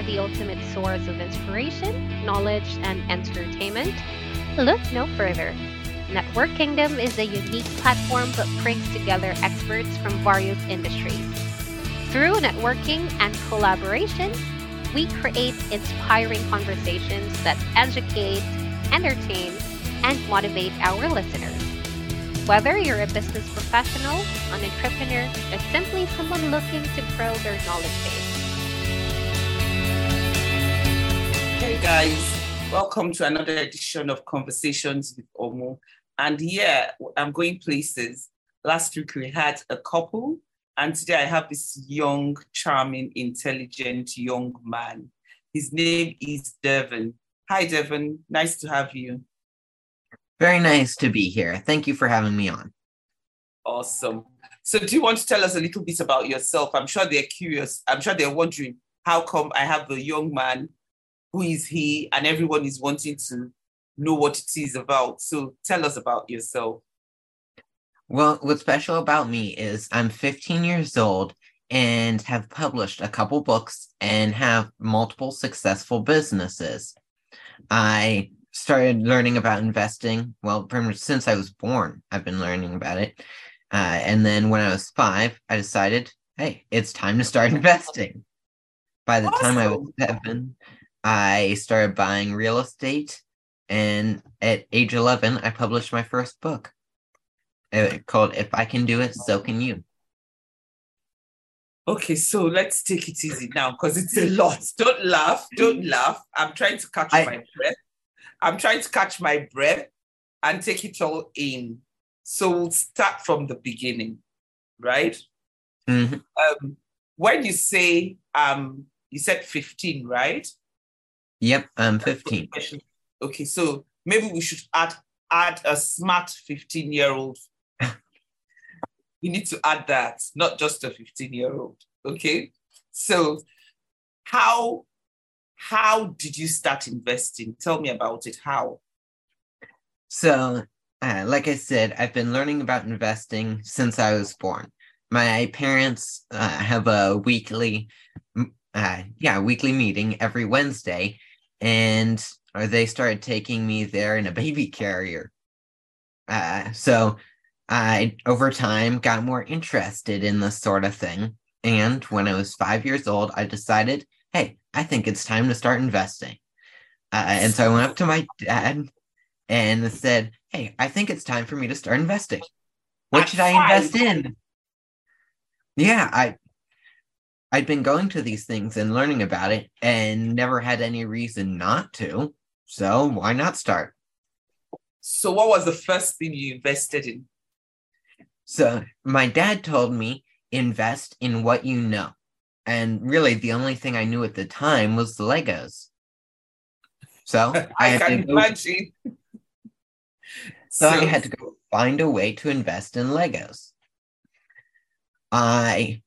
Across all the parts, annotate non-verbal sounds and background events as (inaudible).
the ultimate source of inspiration, knowledge, and entertainment? Look no further. NetworKingdom is a unique platform that brings together experts from various industries. Through networking and collaboration, we create inspiring conversations that educate, entertain, and motivate our listeners. Whether you're a business professional, an entrepreneur, or simply someone looking to grow their knowledge base. Guys, welcome to another edition of Conversations with Omu. And yeah, I'm going places. Last week we had a couple, and today I have this young, charming, intelligent young man. His name is Deven. Hi, Deven. Nice to have you. Very nice to be here. Thank you for having me on. Awesome. So, do you want to tell us a little bit about yourself? I'm sure they're curious. I'm sure they're wondering how come I have a young man, who is he, and everyone is wanting to know what it is about. So, tell us about yourself. Well, what's special about me is I'm 15 years old and have published a couple books and have multiple successful businesses. I started learning about investing. Well, pretty much since I was born, I've been learning about it. Uh, and then when I was five, I decided, hey, it's time to start (laughs) investing. By the awesome. time I was seven, I started buying real estate. And at age 11, I published my first book uh, called If I Can Do It, So Can You. Okay, so let's take it easy now because it's a lot. (laughs) Don't laugh. Don't laugh. I'm trying to catch I, my breath. I'm trying to catch my breath and take it all in. So we'll start from the beginning, right? Mm-hmm. Um, when you say um, you said 15, right? Yep, I'm 15. Okay, so maybe we should add add a smart 15 year old. we need to add that, not just a 15 year old. Okay, so how how did you start investing? Tell me about it. How? So, uh, like I said, I've been learning about investing since I was born. My parents uh, have a weekly, uh, yeah, weekly meeting every Wednesday, and or they started taking me there in a baby carrier. Uh, so I, over time, got more interested in this sort of thing. And when I was five years old, I decided hey, I think it's time to start investing. Uh, and so I went up to my dad and said, hey, I think it's time for me to start investing. What should I invest in? Yeah, I I'd been going to these things and learning about it and never had any reason not to. So why not start? So what was the first thing you invested in? So my dad told me invest in what you know. And really, the only thing I knew at the time was the Legos. So (laughs) I, I can imagine. So, (laughs) so I had to go find a way to invest in Legos. I,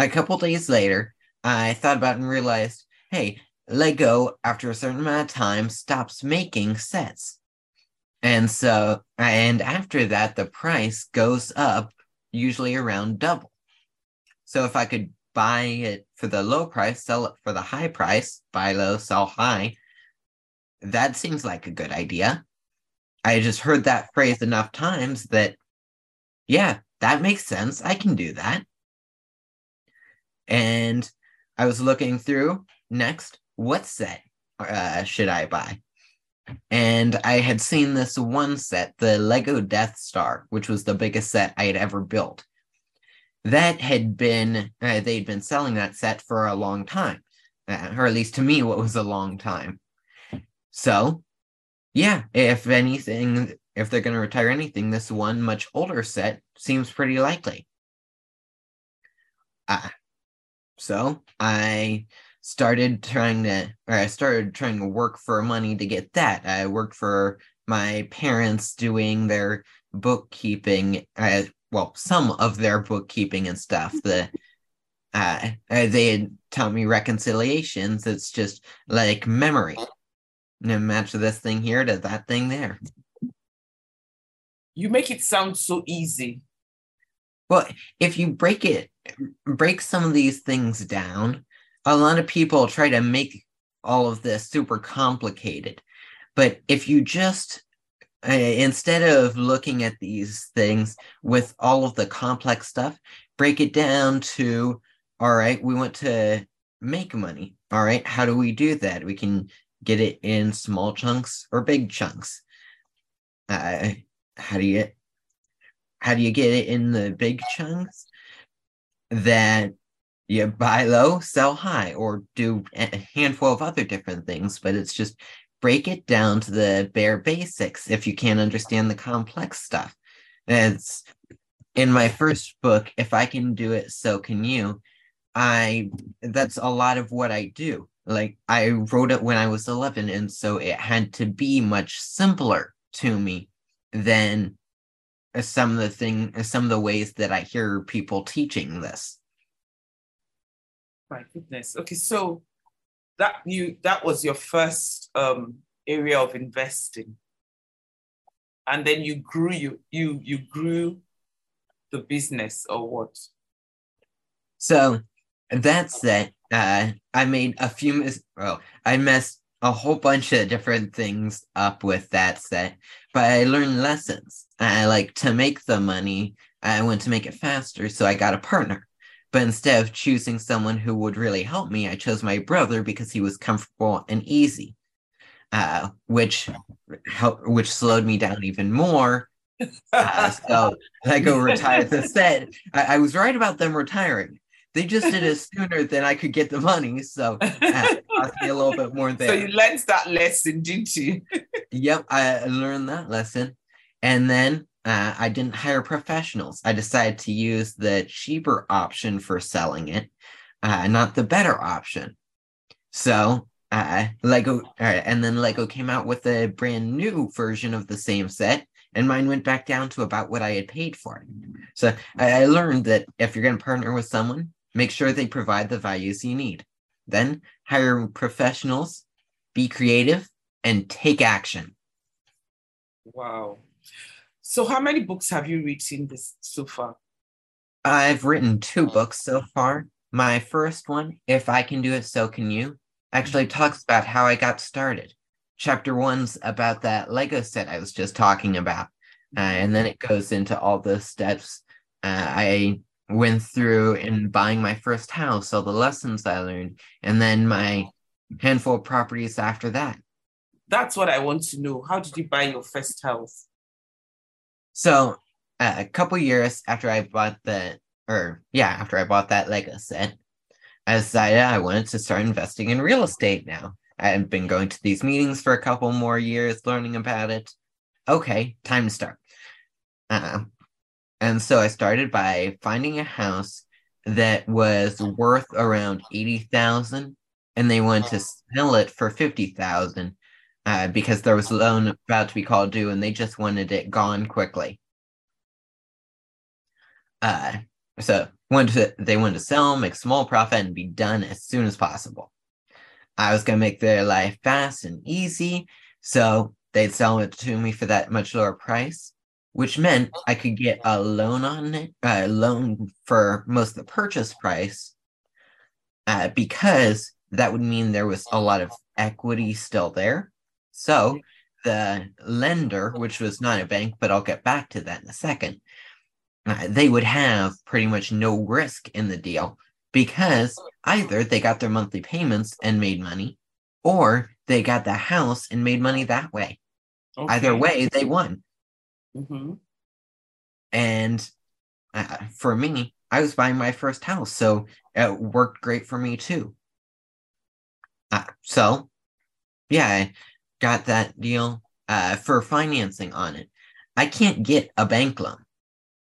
a couple days later, I thought about and realized, hey, Lego, after a certain amount of time, stops making sets. And so, and after that, the price goes up, usually around double. So if I could buy it for the low price, sell it for the high price, buy low, sell high, that seems like a good idea. I just heard that phrase enough times that, yeah, that makes sense. I can do that. And I was looking through next, what set uh, should I buy? And I had seen this one set, the Lego Death Star, which was the biggest set I had ever built. That had been uh, they'd been selling that set for a long time uh, or at least to me what was a long time. So yeah if anything if they're going to retire anything this one much older set seems pretty likely. Uh, so i started trying to or i started trying to work for money to get that i worked for my parents doing their bookkeeping uh, well, some of their bookkeeping and stuff. The uh, uh, they had taught me reconciliations. It's just like memory. You match this thing here to that thing there. You make it sound so easy. Well, if you break it, break some of these things down, a lot of people try to make all of this super complicated. But if you just uh, instead of looking at these things with all of the complex stuff, break it down to all right, we want to make money. All right, how do we do that? We can get it in small chunks or big chunks. Uh, how do you how do you get it in the big chunks? That you buy low, sell high, or do a handful of other different things, but it's just break it down to the bare basics if you can't understand the complex stuff. It's in my first book, if I can do it, so can you. I that's a lot of what I do. Like I wrote it when I was 11 and so it had to be much simpler to me than some of the thing some of the ways that I hear people teaching this. My goodness. Okay, so that you that was your first um, area of investing, and then you grew you you you grew the business or what? So that's it. Uh, I made a few mis- well, I messed a whole bunch of different things up with that set, but I learned lessons. I like to make the money. I want to make it faster, so I got a partner. But instead of choosing someone who would really help me, I chose my brother because he was comfortable and easy, uh, which helped, which slowed me down even more. Uh, so Lego (laughs) retired the set. I, I, was right about them retiring. They just did it (laughs) sooner than I could get the money, so uh, it cost me a little bit more (laughs) there. So you learned that lesson, didn't you? (laughs) yep, I learned that lesson, and then uh, I didn't hire professionals. I decided to use the cheaper option for selling it, uh, not the better option. So uh, Lego, and then Lego came out with a brand new version of the same set, and mine went back down to about what I had paid for it. So I, I learned that if you're going to partner with someone, make sure they provide the values you need. Then hire professionals, be creative, and take action. Wow. So, how many books have you written this so far? I've written two books so far. My first one, If I Can Do It, So Can You, actually talks about how I got started. Chapter one's about that Lego set I was just talking about. Uh, and then it goes into all the steps uh, I went through in buying my first house, all the lessons I learned, and then my handful of properties after that. That's what I want to know. How did you buy your first house? So uh, a couple years after I bought the, or yeah, after I bought that Lego set, I decided I wanted to start investing in real estate now. I had been going to these meetings for a couple more years, learning about it. Okay, time to start. Uh, and so I started by finding a house that was worth around eighty thousand, and they wanted to sell it for fifty thousand uh, because there was a loan about to be called due and they just wanted it gone quickly. Uh, so wanted to, they wanted to sell, make small profit, and be done as soon as possible. I was gonna make their life fast and easy, so they'd sell it to me for that much lower price, which meant I could get a loan on it, a loan for most of the purchase price, uh, because that would mean there was a lot of equity still there so the lender, which was not a bank, but I'll get back to that in a second, uh, they would have pretty much no risk in the deal because either they got their monthly payments and made money, or they got the house and made money that way. Okay. Either way, they won. Mm-hmm. And uh, for me, I was buying my first house, so it worked great for me too. Uh, so, yeah, I got that deal uh, for financing on it. I can't get a bank loan.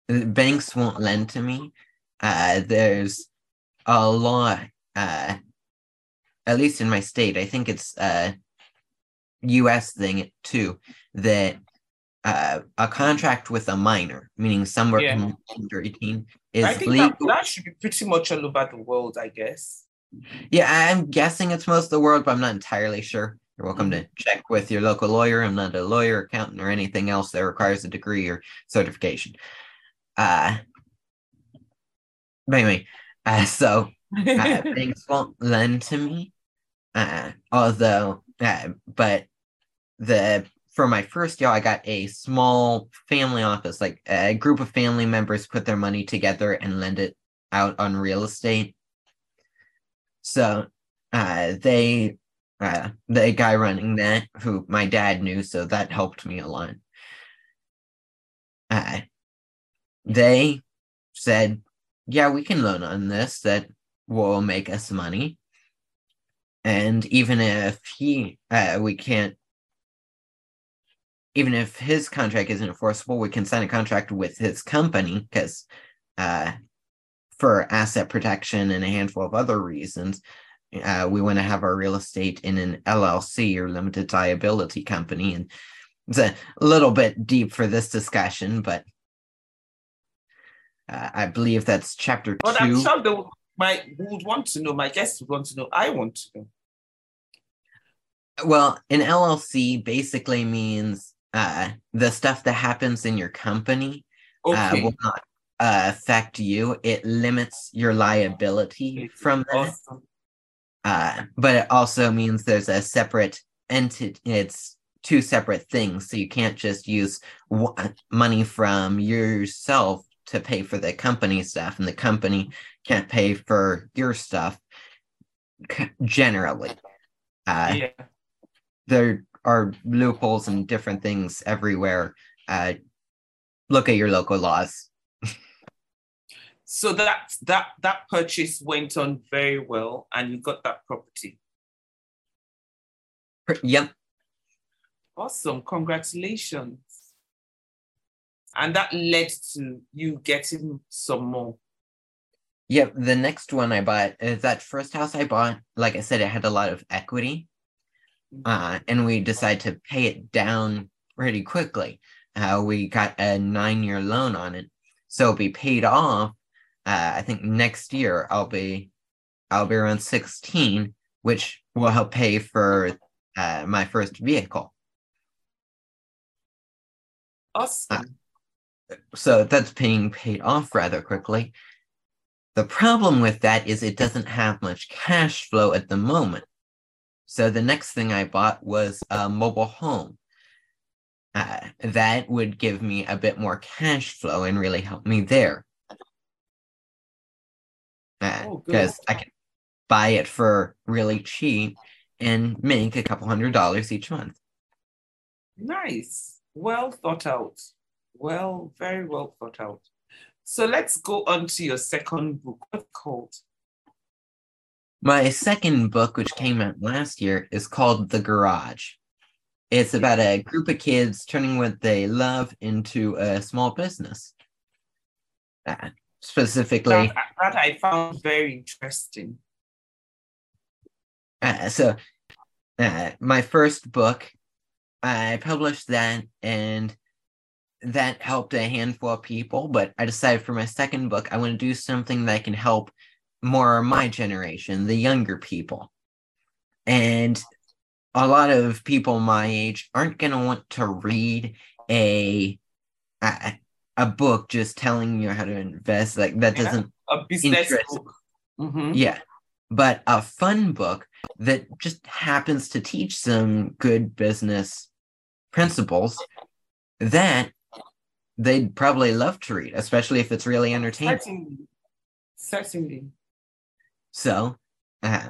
Banks won't lend to me. Uh, there's a law, uh, at least in my state, I think it's a US thing too, that uh, a contract with a minor, meaning somewhere yeah. under 18, is I think legal. That, that should be pretty much all over the world, I guess. Yeah, I'm guessing it's most of the world, but I'm not entirely sure. You're welcome to check with your local lawyer. I'm not a lawyer, accountant, or anything else that requires a degree or certification. Uh, but anyway, uh, (laughs) so uh, (laughs) banks won't lend to me. Uh, although, uh, but the for my first deal, I got a small family office, like a group of family members put their money together and lend it out on real estate. So uh, they, uh, the guy running that, who my dad knew, so that helped me a lot. Uh, they said, "Yeah, we can loan on this. That will make us money." And even if he, uh, we can't even if his contract isn't enforceable, we can sign a contract with his company because uh, for asset protection and a handful of other reasons, uh, we want to have our real estate in an LLC or limited liability company. And it's a little bit deep for this discussion, but uh, I believe that's chapter two. but. I'm sure they would, my, would want to know, my guests would want to know, I want to know. Well, an LLC basically means uh, the stuff that happens in your company uh, will not uh, affect you. It limits your liability from that. Awesome. Uh, but it also means there's a separate entity. It's two separate things, so you can't just use one, money from yourself to pay for the company stuff, and the company can't pay for your stuff. c- Generally, uh, yeah. there are loopholes and different things everywhere. Uh, look at your local laws. So that that that purchase went on very well, and you got that property. Yep. Awesome! Congratulations. And that led to you getting some more. Yep. The next one I bought is that first house I bought. Like I said, it had a lot of equity. Uh, and we decided to pay it down pretty quickly. Uh, we got a nine year loan on it. So it'll be paid off. Uh, I think next year I'll be I'll be around 16, which will help pay for uh, my first vehicle. Awesome. so that's being paid off rather quickly. The problem with that is it doesn't have much cash flow at the moment. So the next thing I bought was a mobile home. Uh, that would give me a bit more cash flow and really help me there. Oh, good. Because I can buy it for really cheap and make a couple hundred dollars each month. Nice. Well thought out. Well, very well thought out. So let's go on to your second book. What's called? My second book, which came out last year, is called The Garage. It's about a group of kids turning what they love into a small business. Uh, specifically, That, that I found very interesting. uh, so uh, my first book, I published that and that helped a handful of people. But I decided for my second book, I want to do something that can help more my generation, the younger people. And a lot of people my age aren't going to want to read a, a a book just telling you how to invest like that Yeah. doesn't A business book. Mhm. yeah but a fun book that just happens to teach some good business principles that they'd probably love to read especially if it's really entertaining Certainly. Certainly. So uh,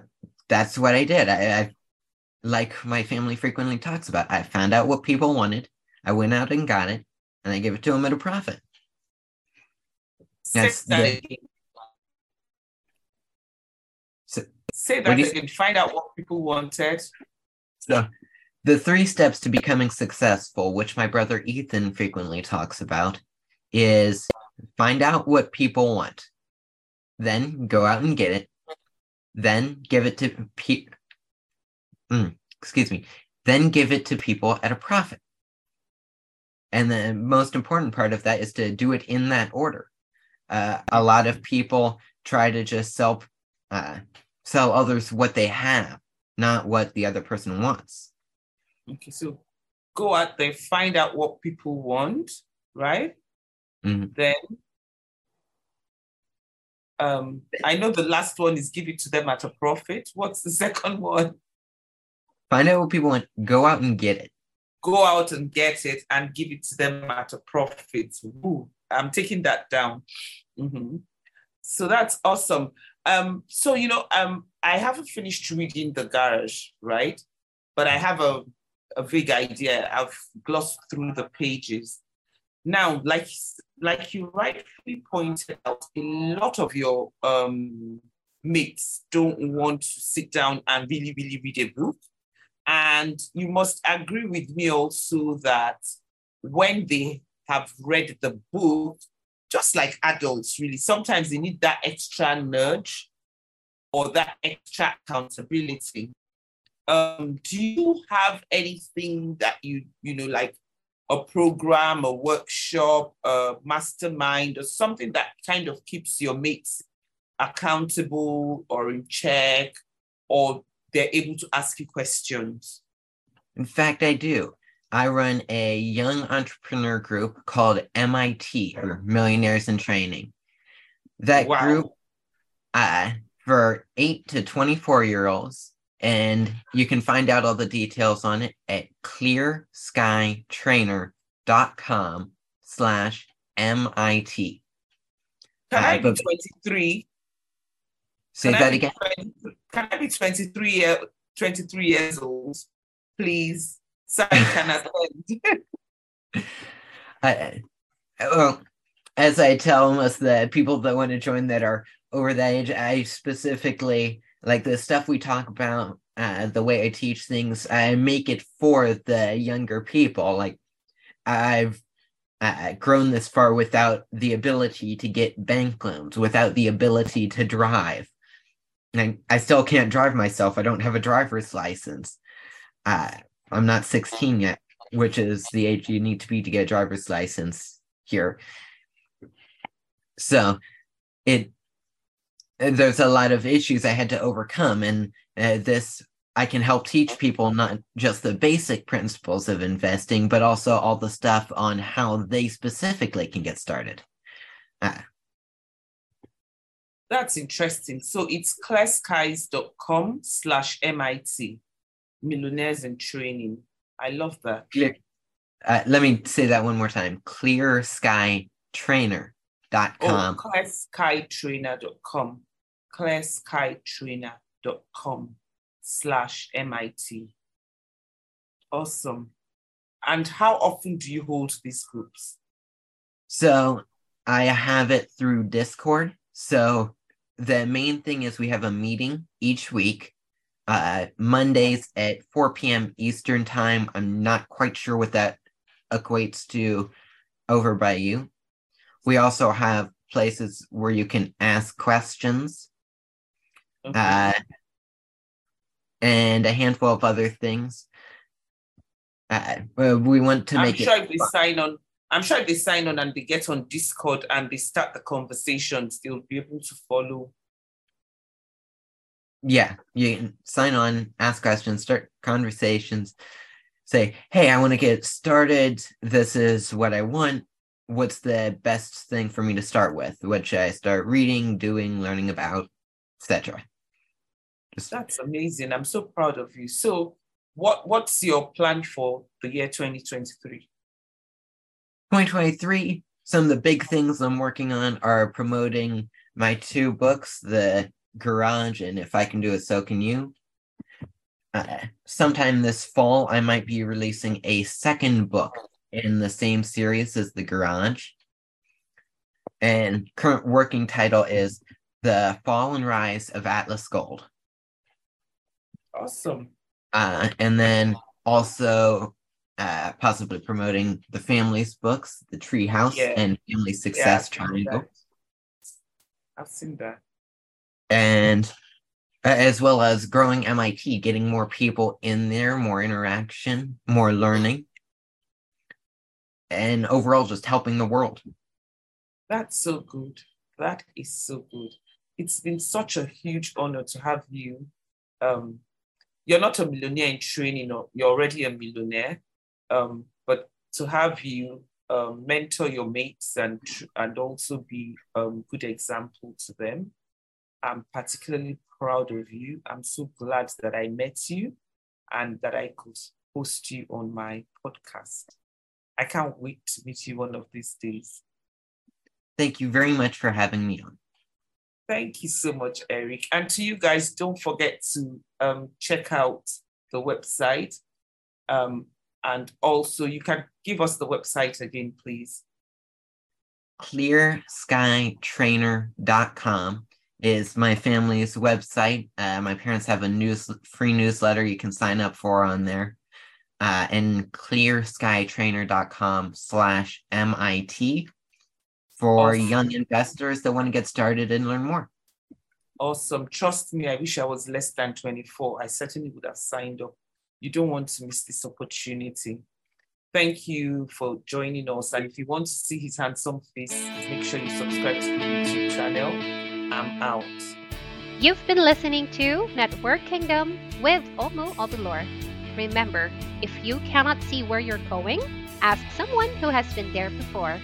that's what i did I, I like my family frequently talks about i found out what people wanted i went out and got it and i gave it to them at a profit That's Say that the-. So- Say that again. Find out what people wanted. So, the three steps to becoming successful, which my brother Ethan frequently talks about, is find out what people want, then go out and get it, then give it to pe- Mm, excuse me, then give it to people at a profit. And the most important part of that is to do it in that order. Uh, a lot of people try to just sell uh, sell others what they have, not what the other person wants. Okay, so go out there, find out what people want, right? Mhm. Then Um, I know the last one is give it to them at a profit. What's the (laughs) second one? Find out what people want. Go out and get it. Go out and get it and give it to them at a profit. Ooh, I'm taking that down. Mm-hmm. So that's awesome. Um, so you know, um, I haven't finished reading The Garage, right? But I have a, a vague idea. I've glossed through the pages. Now, like like you rightly pointed out, a lot of your um, mates don't want to sit down and really, really read a book. And you must agree with me also that when they have read the book, just like adults, really, sometimes they need that extra nudge or that extra accountability. Um, do you have anything that you, you know, like a program, a workshop, a mastermind, or something that kind of keeps your mates accountable or in check, or they're able to ask you questions? In fact, I do. I run a young entrepreneur group called MIT, or Millionaires in Training. That wow. group, uh, for 8 to 24 year olds, and you can find out all the details on it at clearskytrainer.com slash MIT. Can uh, I be 23? Say can that again. 20, can I be 23, year, 23 years old? Please. So I can attend. uh, well, as I tell most the people that want to join that are over that age, I specifically like the stuff we talk about uh, the way i teach things i make it for the younger people. Like i've uh, grown this far without the ability to get bank loans without the ability to drive. And i still can't drive myself. I don't have a driver's license. Uh, i'm not 16 yet which is the age you need to be to get a driver's license here. So it there's a lot of issues I had to overcome, and uh, this I can help teach people not just the basic principles of investing, but also all the stuff on how they specifically can get started. Uh, That's interesting. So it's clearskies.com slash MIT, Millionaires in Training. I love that. Clear, uh, let me say that one more time. ClearSkyTrainer.com. Oh, clearskytrainer.com clearskytrainer.com slash MIT. Awesome. And how often do you hold these groups? So I have it through Discord. So the main thing is we have a meeting each week, uh, Mondays at 4 p.m. Eastern Time. I'm not quite sure what that equates to over by you. We also have places where you can ask questions okay. uh, and a handful of other things. Uh, we want to I'm make sure it. if they sign on, I'm sure if they sign on and they get on Discord and they start the conversations, they'll be able to follow. Yeah, you can sign on, ask questions, start conversations, say, "Hey, I want to get started. This is what I want. What's the best thing for me to start with? What should I start reading, doing, learning about, etc." That's amazing. I'm so proud of you. So, what what's your plan for the year 2023? 2023, some of the big things I'm working on are promoting my two books, The Garage and If I Can Do It, So Can You. Uh, sometime this fall, I might be releasing a second book in the same series as The Garage. And current working title is The Fall and Rise of Atlas Gold. Awesome. Uh, and then also uh, possibly promoting the family's books, The Treehouse yeah. and Family Success yeah, Triangle. I've seen that. And uh, as well as growing MIT, getting more people in there, more interaction, more learning, and overall just helping the world. That's so good. That is so good. It's been such a huge honor to have you um, you're not a millionaire in training, or you're already a millionaire. Um, but to have you um, mentor your mates and and also be a um, good example to them. I'm particularly proud of you. I'm so glad that I met you and that I could host you on my podcast. I can't wait to meet you one of these days. Thank you very much for having me on. Thank you so much, Eric. And to you guys, don't forget to um, check out the website. Um, and also, you can give us the website again, please. ClearSkyTrainer.com is my family's website. Uh, my parents have a news free newsletter you can sign up for on there. Uh, and clearskytrainer.com slash MIT for awesome. young investors that want to get started and learn more. Awesome. Trust me, I wish I was less than 24. I certainly would have signed up. You don't want to miss this opportunity. Thank you for joining us. And if you want to see his handsome face, make sure you subscribe to the YouTube channel. I'm out. You've been listening to NetworKingdom with Omu Obilor. Remember, if you cannot see where you're going, ask someone who has been there before.